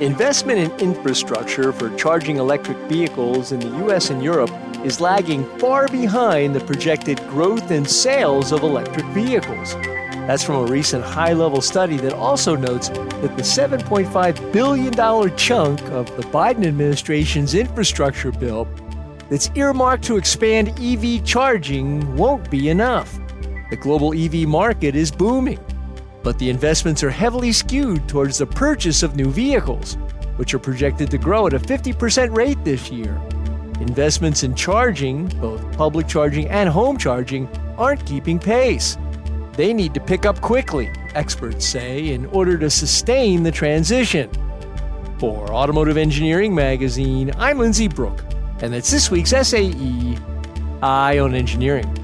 Investment in infrastructure for charging electric vehicles in the US and Europe is lagging far behind the projected growth in sales of electric vehicles. That's from a recent high level study that also notes that the $7.5 billion chunk of the Biden administration's infrastructure bill that's earmarked to expand EV charging won't be enough. The global EV market is booming, but the investments are heavily skewed towards the purchase of new vehicles, which are projected to grow at a 50% rate this year. Investments in charging, both public charging and home charging, aren't keeping pace. They need to pick up quickly, experts say, in order to sustain the transition. For Automotive Engineering Magazine, I'm Lindsay Brooke, and that's this week's SAE Eye on Engineering.